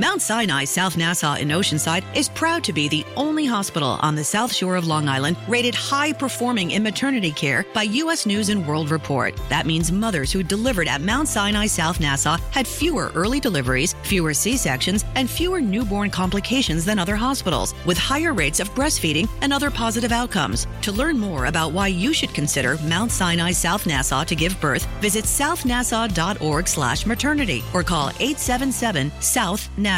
Mount Sinai South Nassau in Oceanside is proud to be the only hospital on the South Shore of Long Island rated high performing in maternity care by U.S. News and World Report. That means mothers who delivered at Mount Sinai South Nassau had fewer early deliveries, fewer C sections, and fewer newborn complications than other hospitals, with higher rates of breastfeeding and other positive outcomes. To learn more about why you should consider Mount Sinai South Nassau to give birth, visit southnassau.org/maternity or call 877 South Nassau.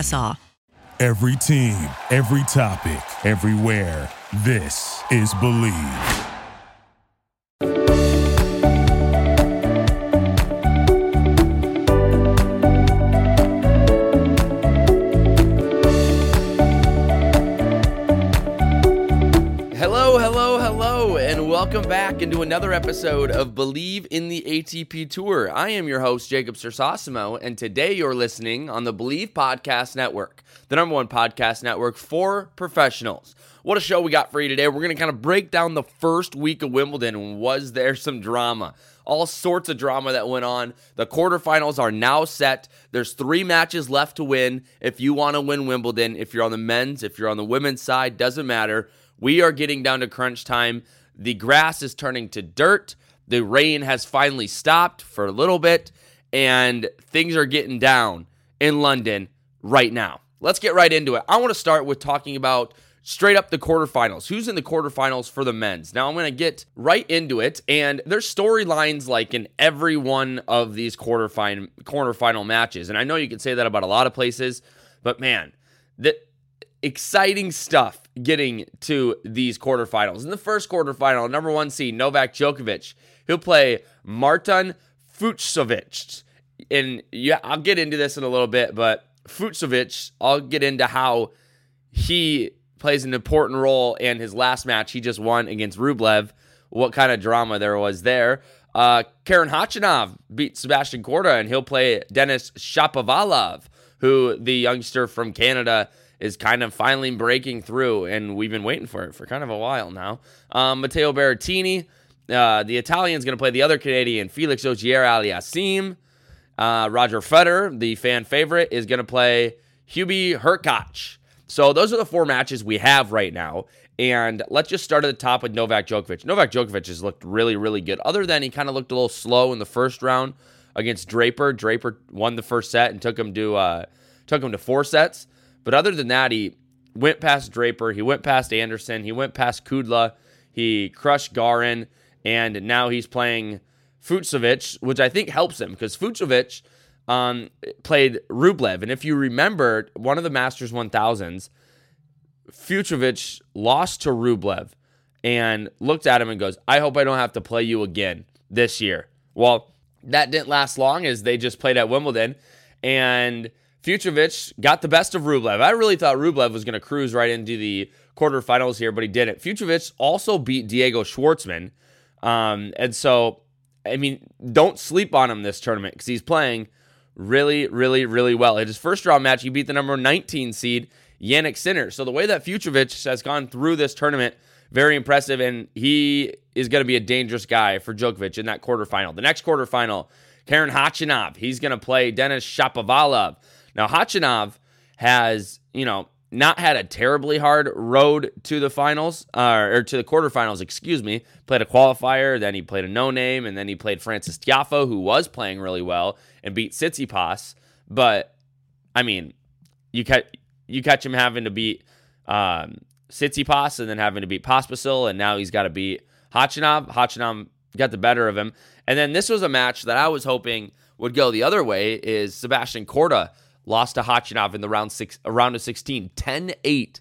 Every team, every topic, everywhere. This is Bleav. Welcome back into another episode of Bleav in the ATP Tour. I am your host, Jacob Sersosimo, and today you're listening on the Bleav Podcast Network, the number one podcast network for professionals. What a show we got for you today. We're going to kind of break down the first week of Wimbledon. Was there some drama? All sorts of drama that went on. The quarterfinals are now set. There's three matches left to win if you want to win Wimbledon. If you're on the men's, if you're on the women's side, doesn't matter. We are getting down to crunch time. The grass is turning to dirt. The rain has finally stopped for a little bit, and things are getting down in London right now. Let's get right into it. I want to start with talking about straight up the quarterfinals. Who's in the quarterfinals for the men's? Now I'm going to get right into it, and there's storylines like in every one of these quarterfinal quarterfinal matches. And I know you can say that about a lot of places, but man, the exciting stuff getting to these quarterfinals. In the first quarterfinal, number one seed Novak Djokovic, he'll play Martin Fucsovics. And yeah, I'll get into this in a little bit, but Fucsovics, I'll get into how he plays an important role in his last match he just won against Rublev. What kind of drama there was there. Uh, Karen Khachanov beat Sebastian Korda, and he'll play Denis Shapovalov, who the youngster from Canada is kind of finally breaking through, and we've been waiting for it for kind of a while now. Um, Matteo Berrettini, uh, the Italian's going to play the other Canadian, Felix Auger-Aliassime. Uh, Roger Federer, the fan favorite, is going to play Hubie Hurkacz. So those are the four matches we have right now. And let's just start at the top with Novak Djokovic. Novak Djokovic has looked really, really good. Other than he kind of looked a little slow in the first round against Draper. Draper won the first set and took him to uh, took him to four sets. But other than that, he went past Draper, he went past Anderson, he went past Kudla, he crushed Garin, and now he's playing Fucsovics, which I think helps him because Fucsovics um, played Rublev. And if you remember, one of the Masters 1000s, Fucsovics lost to Rublev and looked at him and goes, I hope I don't have to play you again this year. Well, that didn't last long as they just played at Wimbledon. And Fucsovics got the best of Rublev. I really thought Rublev was going to cruise right into the quarterfinals here, but he didn't. Fucsovics also beat Diego Schwartzman. Um, and so, I mean, don't sleep on him this tournament because he's playing really, really, really well. In his first round match, he beat the number 19 seed, Jannik Sinner. So the way that Fucsovics has gone through this tournament, very impressive, and he is going to be a dangerous guy for Djokovic in that quarterfinal. The next quarterfinal, Karen Khachanov, he's going to play Denis Shapovalov. Now, Khachanov has, you know, not had a terribly hard road to the finals, uh, or to the quarterfinals, excuse me. Played a qualifier, then he played a no name, and then he played Francis Tiafoe, who was playing really well, and beat Tsitsipas. But, I mean, you catch, you catch him having to beat um, Tsitsipas and then having to beat Pospisil, and now he's got to beat Khachanov. Khachanov got the better of him. And then this was a match that I was hoping would go the other way is Sebastian Korda lost to Khachanov in the round six, round of 16, 10-8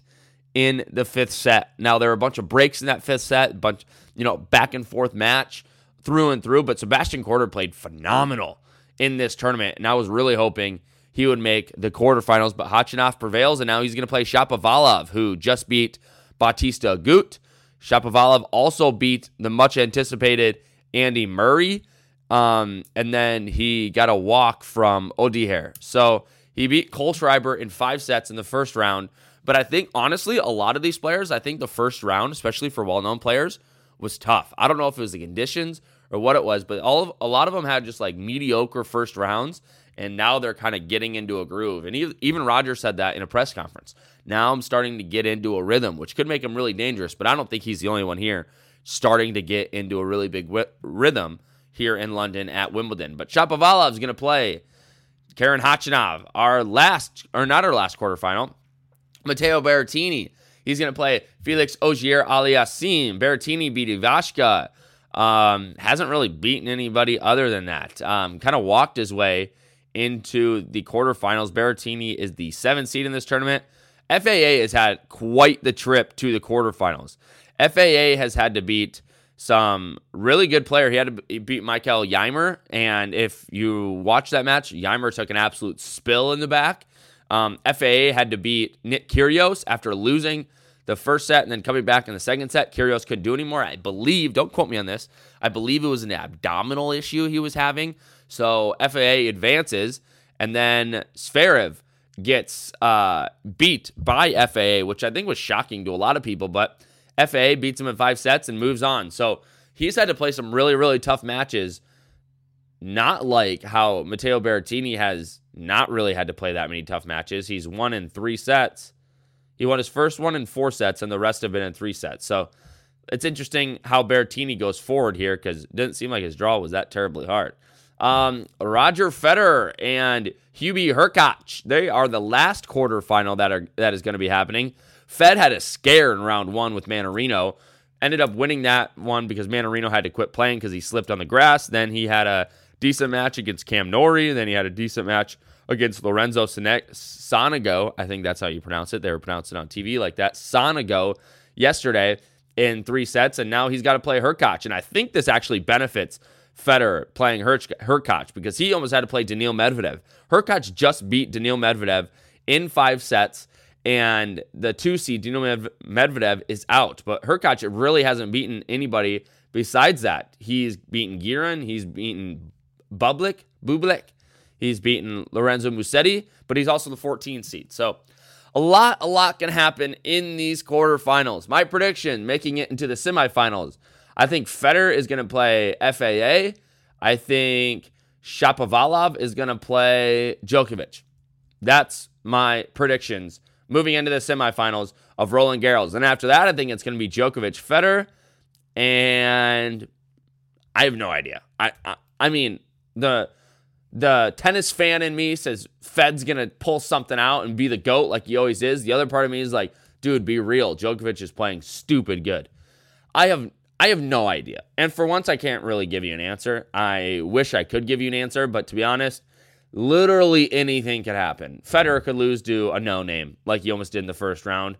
in the fifth set. Now there were a bunch of breaks in that fifth set, a bunch, you know, back and forth match through and through. But Sebastian Korda played phenomenal in this tournament, and I was really hoping he would make the quarterfinals. But Khachanov prevails, and now he's going to play Shapovalov, who just beat Bautista Agut. Shapovalov also beat the much anticipated Andy Murray. Um, and then he got a walk from Andujar. So he beat Kohlschreiber in five sets in the first round. But I think, honestly, a lot of these players, I think the first round, especially for well known players, was tough. I don't know if it was the conditions or what it was, but all of, a lot of them had just like mediocre first rounds. And now they're kind of getting into a groove. And even Roger said that in a press conference. Now I'm starting to get into a rhythm, which could make him really dangerous, but I don't think he's the only one here starting to get into a really big rhythm here in London at Wimbledon. But Shapovalov is going to play Karen Khachanov, our last, or not our last quarterfinal. Matteo Berrettini, he's going to play Felix Auger Aliassime. Berrettini beat Ivashka. Um, hasn't really beaten anybody other than that. Um, kind of walked his way into the quarterfinals. Berrettini is the seventh seed in this tournament. FAA has had quite the trip to the quarterfinals. FAA has had to beat some really good player. He had to beat Michael Ymer, and if you watch that match, Ymer took an absolute spill in the back. Um, FAA had to beat Nick Kyrgios after losing the first set and then coming back in the second set. Kyrgios couldn't do anymore. I believe, don't quote me on this, I believe it was an abdominal issue he was having. So FAA advances, and then Zverev gets uh, beat by FAA, which I think was shocking to a lot of people, but FAA beats him in five sets and moves on. So he's had to play some really, really tough matches. Not like how Matteo Berrettini has not really had to play that many tough matches. He's won in three sets. He won his first one in four sets, and the rest have been in three sets. So it's interesting how Berrettini goes forward here because it didn't seem like his draw was that terribly hard. Um, Roger Federer and Hubie Hurkacz, they are the last quarterfinal that are that is going to be happening. Fed had a scare in round one with Mannarino. Ended up winning that one because Mannarino had to quit playing because he slipped on the grass. Then he had a decent match against Cam Norrie. Then he had a decent match against Lorenzo Sonego. I think that's how you pronounce it. They were pronouncing it on TV like that. Sonego yesterday in three sets, and now he's got to play Hurkacz. And I think this actually benefits Federer playing Hurkacz because he almost had to play Daniil Medvedev. Hurkacz just beat Daniil Medvedev in five sets and the two seed Dino Medvedev is out. But Hurkacz really hasn't beaten anybody besides that. He's beaten Giron, he's beaten Bublik, Bublik, he's beaten Lorenzo Musetti, but he's also the 14 seed. So a lot, a lot can happen in these quarterfinals. My prediction, making it into the semifinals, I think Federer is going to play FAA. I think Shapovalov is going to play Djokovic. That's my predictions moving into the semifinals of Roland Garros. And after that, I think it's going to be Djokovic, Federer, and I have no idea. I, I, I mean the the tennis fan in me says Fed's gonna pull something out and be the goat like he always is. The other part of me is like, dude, be real. Djokovic is playing stupid good. I have I have no idea. And for once I can't really give you an answer. I wish I could give you an answer, but to be honest, Literally anything could happen. Federer could lose to a no name, like he almost did in the first round.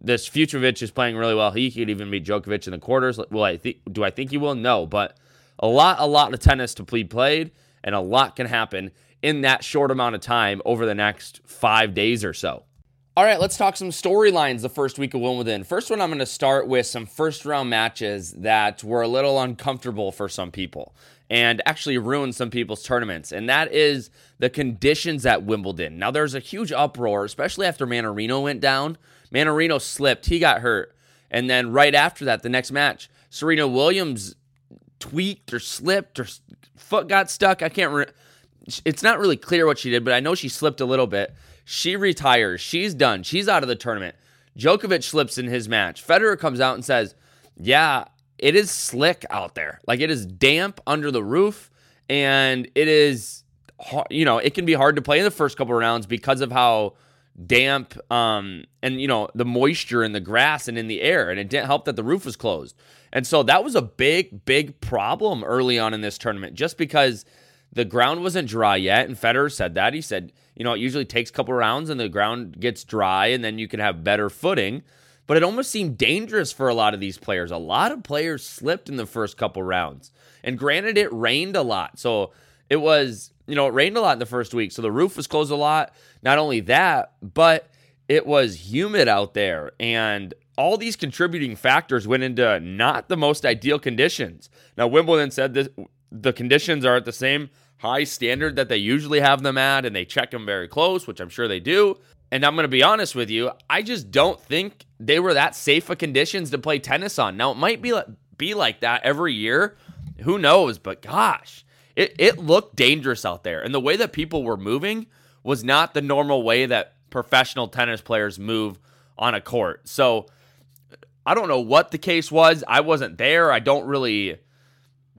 This Fucsovics is playing really well. He could even beat Djokovic in the quarters. Well, I think do I think he will? No, but a lot, a lot of tennis to be played, and a lot can happen in that short amount of time over the next five days or so. All right, let's talk some storylines the first week of Wimbledon. First one, I'm going to start with some first round matches that were a little uncomfortable for some people and actually ruined some people's tournaments, and that is the conditions at Wimbledon. Now, there's a huge uproar, especially after Mannarino went down. Mannarino slipped, he got hurt. And then right after that, the next match, Serena Williams tweaked or slipped or foot got stuck. I can't re- it's not really clear what she did, but I know she slipped a little bit. She retires. She's done. She's out of the tournament. Djokovic slips in his match. Federer comes out and says, "Yeah, it is slick out there. Like it is damp under the roof, and it is, you know, it can be hard to play in the first couple of rounds because of how damp um and you know the moisture in the grass and in the air and it didn't help that the roof was closed and so that was a big big problem early on in this tournament just because the ground wasn't dry yet and Federer said that he said you know it usually takes a couple rounds and the ground gets dry and then you can have better footing but it almost seemed dangerous for a lot of these players. A lot of players slipped in the first couple rounds. And granted, it rained a lot. So it was, you know, it rained a lot in the first week. So the roof was closed a lot. Not only that, but it was humid out there. And all these contributing factors went into not the most ideal conditions. Now, Wimbledon said that the conditions are at the same high standard that they usually have them at, and they check them very close, which I'm sure they do. And I'm going to be honest with you, I just don't think they were that safe of conditions to play tennis on. Now, it might be, be like that every year. Who knows? But gosh, it, it looked dangerous out there. And the way that people were moving was not the normal way that professional tennis players move on a court. So I don't know what the case was. I wasn't there. I don't really,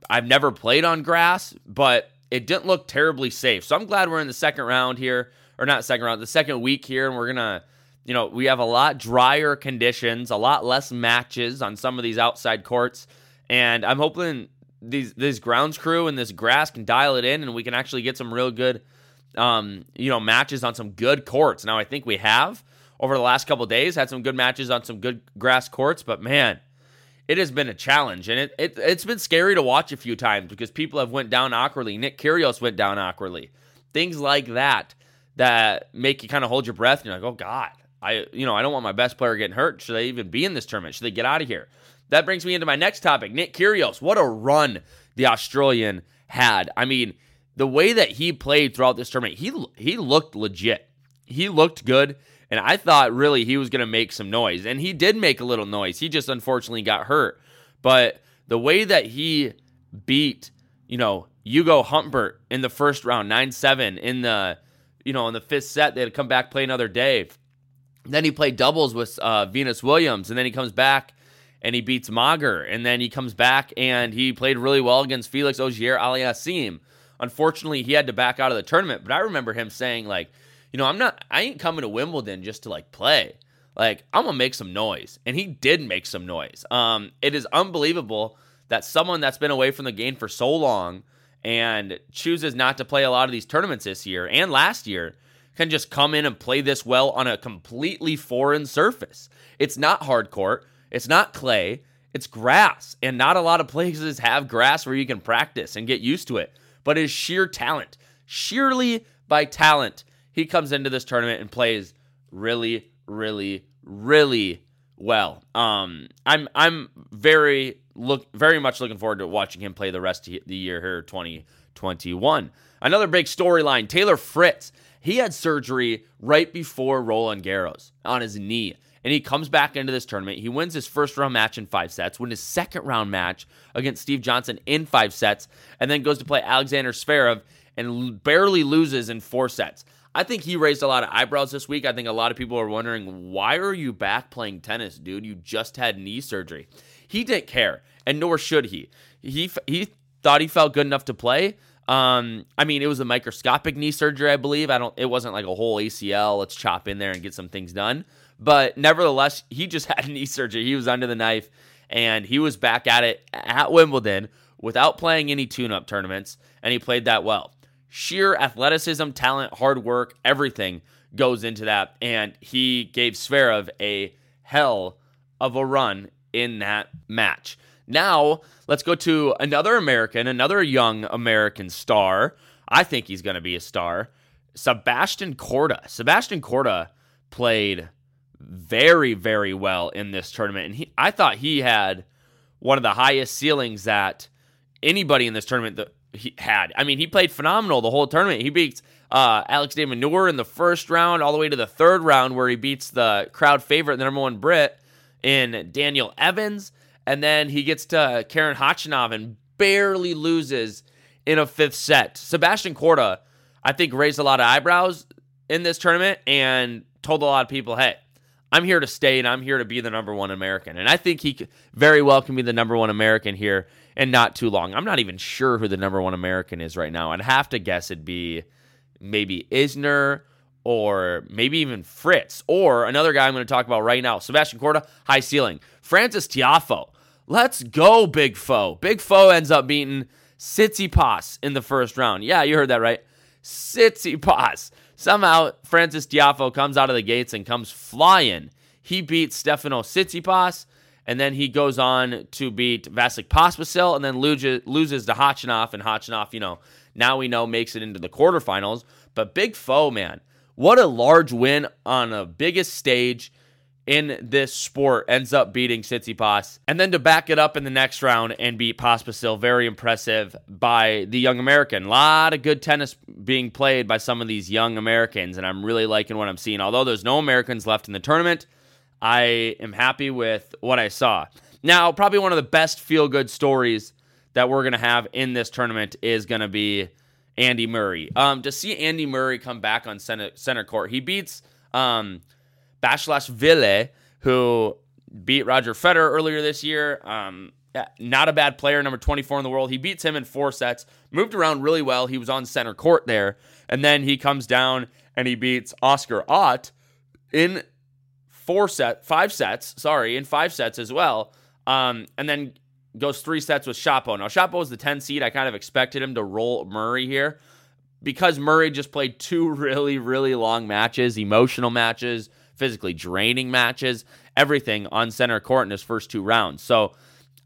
I've never played on grass, but it didn't look terribly safe. So I'm glad we're in the second round here, or not second round, the second week here, and we're to you know, we have a lot drier conditions, a lot less matches on some of these outside courts, and I'm hoping these this grounds crew and this grass can dial it in, and we can actually get some real good, um, you know, matches on some good courts. Now I think we have over the last couple days had some good matches on some good grass courts, but man, it has been a challenge, and it, it it's been scary to watch a few times because people have went down awkwardly. Nick Kyrgios went down awkwardly, things like that that make you kind of hold your breath and you're like, oh God, I, you know, I don't want my best player getting hurt. Should they even be in this tournament? Should they get out of here? That brings me into my next topic. Nick Kyrgios, what a run the Australian had. I mean, the way that he played throughout this tournament, he he looked legit. He looked good, and I thought really he was going to make some noise, and he did make a little noise. He just unfortunately got hurt. But the way that he beat, you know, Hugo Humbert in the first round, nine seven in the, you know, in the fifth set, they had to come back play another day. Then he played doubles with uh, Venus Williams, and then he comes back and he beats Mager, and then he comes back and he played really well against Felix Auger Aliassime. Unfortunately, he had to back out of the tournament, but I remember him saying like, you know, I'm not, I ain't coming to Wimbledon just to like play. Like I'm gonna make some noise, and he did make some noise. Um, it is unbelievable that someone that's been away from the game for so long and chooses not to play a lot of these tournaments this year and last year can just come in and play this well on a completely foreign surface. It's not hard court, it's not clay, it's grass. And not a lot of places have grass where you can practice and get used to it. But it's sheer talent. Sheerly by talent, he comes into this tournament and plays really, really, really well. Um, I'm I'm very look very much looking forward to watching him play the rest of the year here, 2021. Another big storyline: Taylor Fritz he had surgery right before Roland Garros on his knee. And he comes back into this tournament. He wins his first round match in five sets, wins his second round match against Steve Johnson in five sets, and then goes to play Alexander Zverev and barely loses in four sets. I think he raised a lot of eyebrows this week. I think a lot of people are wondering, why are you back playing tennis, dude? You just had knee surgery. He didn't care, and nor should he. He he thought he felt good enough to play. Um, I mean, it was a microscopic knee surgery, I believe. I don't. It wasn't like a whole ACL. Let's chop in there and get some things done. But nevertheless, he just had knee surgery. He was under the knife, and he was back at it at Wimbledon without playing any tune-up tournaments, and he played that well. Sheer athleticism, talent, hard work, everything goes into that, and he gave Zverev a hell of a run in that match. Now, let's go to another American, another young American star. I think he's going to be a star. Sebastian Korda. Sebastian Korda played very, very well in this tournament. And he, I thought he had one of the highest ceilings that anybody in this tournament that he had. I mean, he played phenomenal the whole tournament. He beats uh, Alex de Minaur in the first round, all the way to the third round, where he beats the crowd favorite, the number one Brit, in Daniel Evans. And then he gets to Karen Khachanov and barely loses in a fifth set. Sebastian Korda, I think, raised a lot of eyebrows in this tournament and told a lot of people, hey, I'm here to stay and I'm here to be the number one American. And I think he very well can be the number one American here and not too long. I'm not even sure who the number one American is right now. I'd have to guess it'd be maybe Isner or maybe even Fritz or another guy I'm going to talk about right now. Sebastian Korda, high ceiling. Francis Tiafoe. Let's go, Big Foe. Big Foe ends up beating Tsitsipas in the first round. Yeah, you heard that right. Tsitsipas. Somehow, Francis Tiafoe comes out of the gates and comes flying. He beats Stefano Tsitsipas, and then he goes on to beat Vasek Pospisil, and then loses, to Khachanov, and Khachanov, you know, now we know makes it into the quarterfinals. But Big Foe, man, what a large win on a biggest stage in this sport ends up beating Tsitsipas. And then to back it up in the next round and beat Pospisil, very impressive by the young American. A lot of good tennis being played by some of these young Americans, and I'm really liking what I'm seeing. Although there's no Americans left in the tournament, I am happy with what I saw. Now, probably one of the best feel good stories that we're going to have in this tournament is going to be Andy Murray. Um, to see Andy Murray come back on center, center court, he beats um, Basilashvili, who beat Roger Federer earlier this year. Um, not a bad player, number 24 in the world. He beats him in four sets, moved around really well. He was on center court there. And then he comes down and he beats Oscar Ott in four set, five sets, sorry, in five sets as well. Um, and then goes three sets with Shapo. Now, Shapo is the 10 seed. I kind of expected him to roll Murray here because Murray just played two really, really long matches, emotional matches, physically draining matches, everything on center court in his first two rounds. So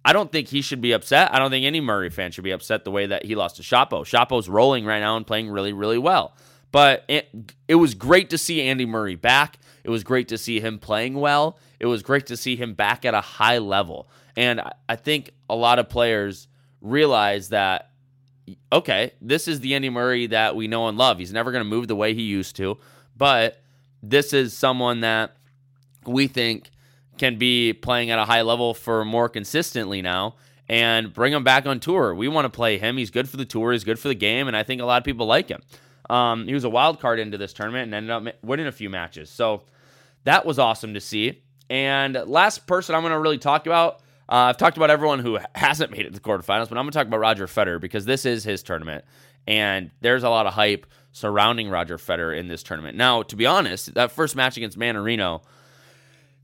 I don't think he should be upset. I don't think any Murray fan should be upset the way that he lost to Shapo. Shapo's rolling right now and playing really, really well. But it, it was great to see Andy Murray back. It was great to see him playing well. It was great to see him back at a high level. And I think a lot of players realize that, okay, this is the Andy Murray that we know and love. He's never going to move the way he used to, but this is someone that we think can be playing at a high level for more consistently now and bring him back on tour. We want to play him. He's good for the tour, he's good for the game, and I think a lot of people like him. Um, he was a wild card into this tournament and ended up winning a few matches. So that was awesome to see. And last person I'm going to really talk about uh, I've talked about everyone who hasn't made it to the quarterfinals, but I'm going to talk about Roger Federer because this is his tournament, and there's a lot of hype surrounding Roger Federer in this tournament. Now, to be honest, that first match against Mannarino,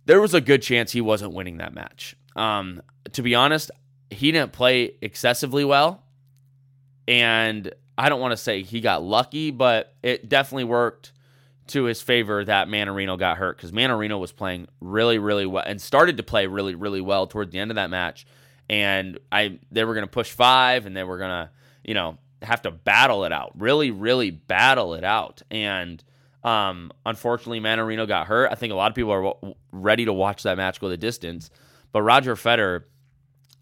there was a good chance he wasn't winning that match. Um, to be honest, he didn't play excessively well, and I don't want to say he got lucky, but it definitely worked to his favor that Mannarino got hurt because Mannarino was playing really, really well and started to play really, really well toward the end of that match. And I they were gonna push five and they were gonna, you know, have to battle it out. Really, really battle it out. And um, unfortunately, Mannarino got hurt. I think a lot of people are ready to watch that match go the distance. But Roger Federer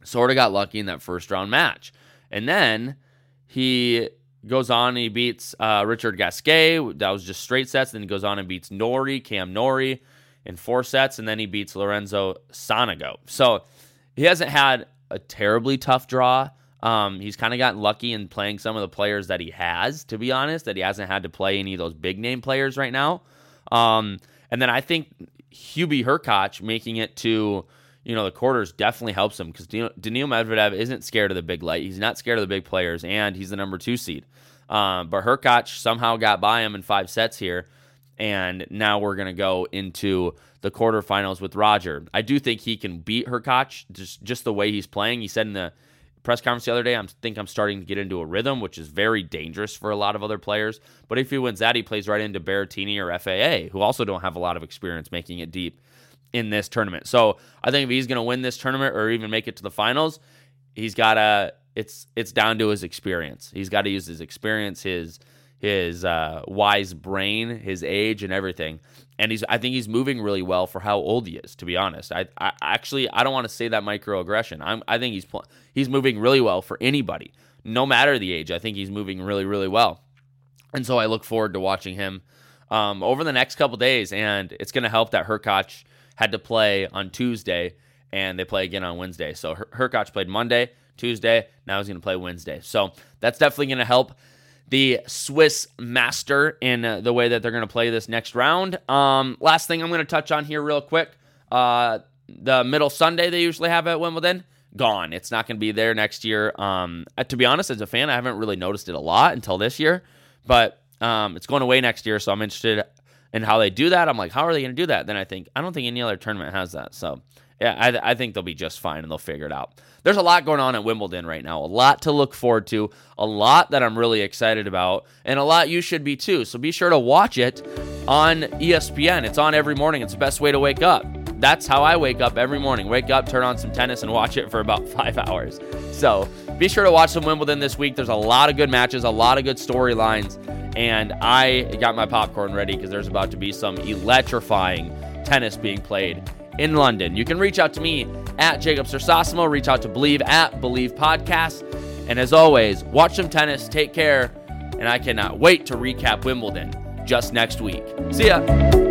sort of got lucky in that first round match. And then he goes on and he beats uh, Richard Gasquet. That was just straight sets. Then he goes on and beats Norrie, Cam Norrie, in four sets. And then he beats Lorenzo Sonego. So he hasn't had a terribly tough draw. Um, he's kind of gotten lucky in playing some of the players that he has, to be honest, that he hasn't had to play any of those big name players right now. Um, and then I think Hubie Hurkacz making it to you know, the quarters definitely helps him because Daniil Medvedev isn't scared of the big light. He's not scared of the big players, and he's the number two seed. Um, but Hurkacz somehow got by him in five sets here, and now we're going to go into the quarterfinals with Roger. I do think he can beat Hurkacz just, just the way he's playing. He said in the press conference the other day, I think I'm starting to get into a rhythm, which is very dangerous for a lot of other players. But if he wins that, he plays right into Berrettini or FAA, who also don't have a lot of experience making it deep in this tournament. So I think if he's going to win this tournament or even make it to the finals, he's got to. It's it's down to his experience. He's got to use his experience, his his uh, wise brain, his age, and everything. And he's I think he's moving really well for how old he is. To be honest, I, I actually I don't want to say that microaggression. I'm I think he's he's moving really well for anybody, no matter the age. I think he's moving really really well, and so I look forward to watching him. Um, over the next couple days, and it's going to help that Hurkacz had to play on Tuesday, and they play again on Wednesday. So Her- Hurkacz played Monday, Tuesday. Now he's going to play Wednesday. So that's definitely going to help the Swiss master in uh, the way that they're going to play this next round. Um, last thing I'm going to touch on here real quick. Uh, the middle Sunday they usually have at Wimbledon gone. It's not going to be there next year. Um, uh, to be honest, as a fan, I haven't really noticed it a lot until this year, but um, it's going away next year, so I'm interested in how they do that. I'm like, how are they going to do that? Then I think I don't think any other tournament has that. So yeah, I, I, think they'll be just fine and they'll figure it out. There's a lot going on at Wimbledon right now, a lot to look forward to, a lot that I'm really excited about, and a lot you should be too. So be sure to watch it on ESPN. It's on every morning. It's the best way to wake up. That's how I wake up every morning. Wake up, turn on some tennis, and watch it for about five hours. So be sure to watch some Wimbledon this week. There's a lot of good matches, a lot of good storylines and I got my popcorn ready because there's about to be some electrifying tennis being played in London. You can reach out to me at Jacob Sersosimo, reach out to Bleav at Bleav Podcast. And as always, watch some tennis, take care, and I cannot wait to recap Wimbledon just next week. See ya.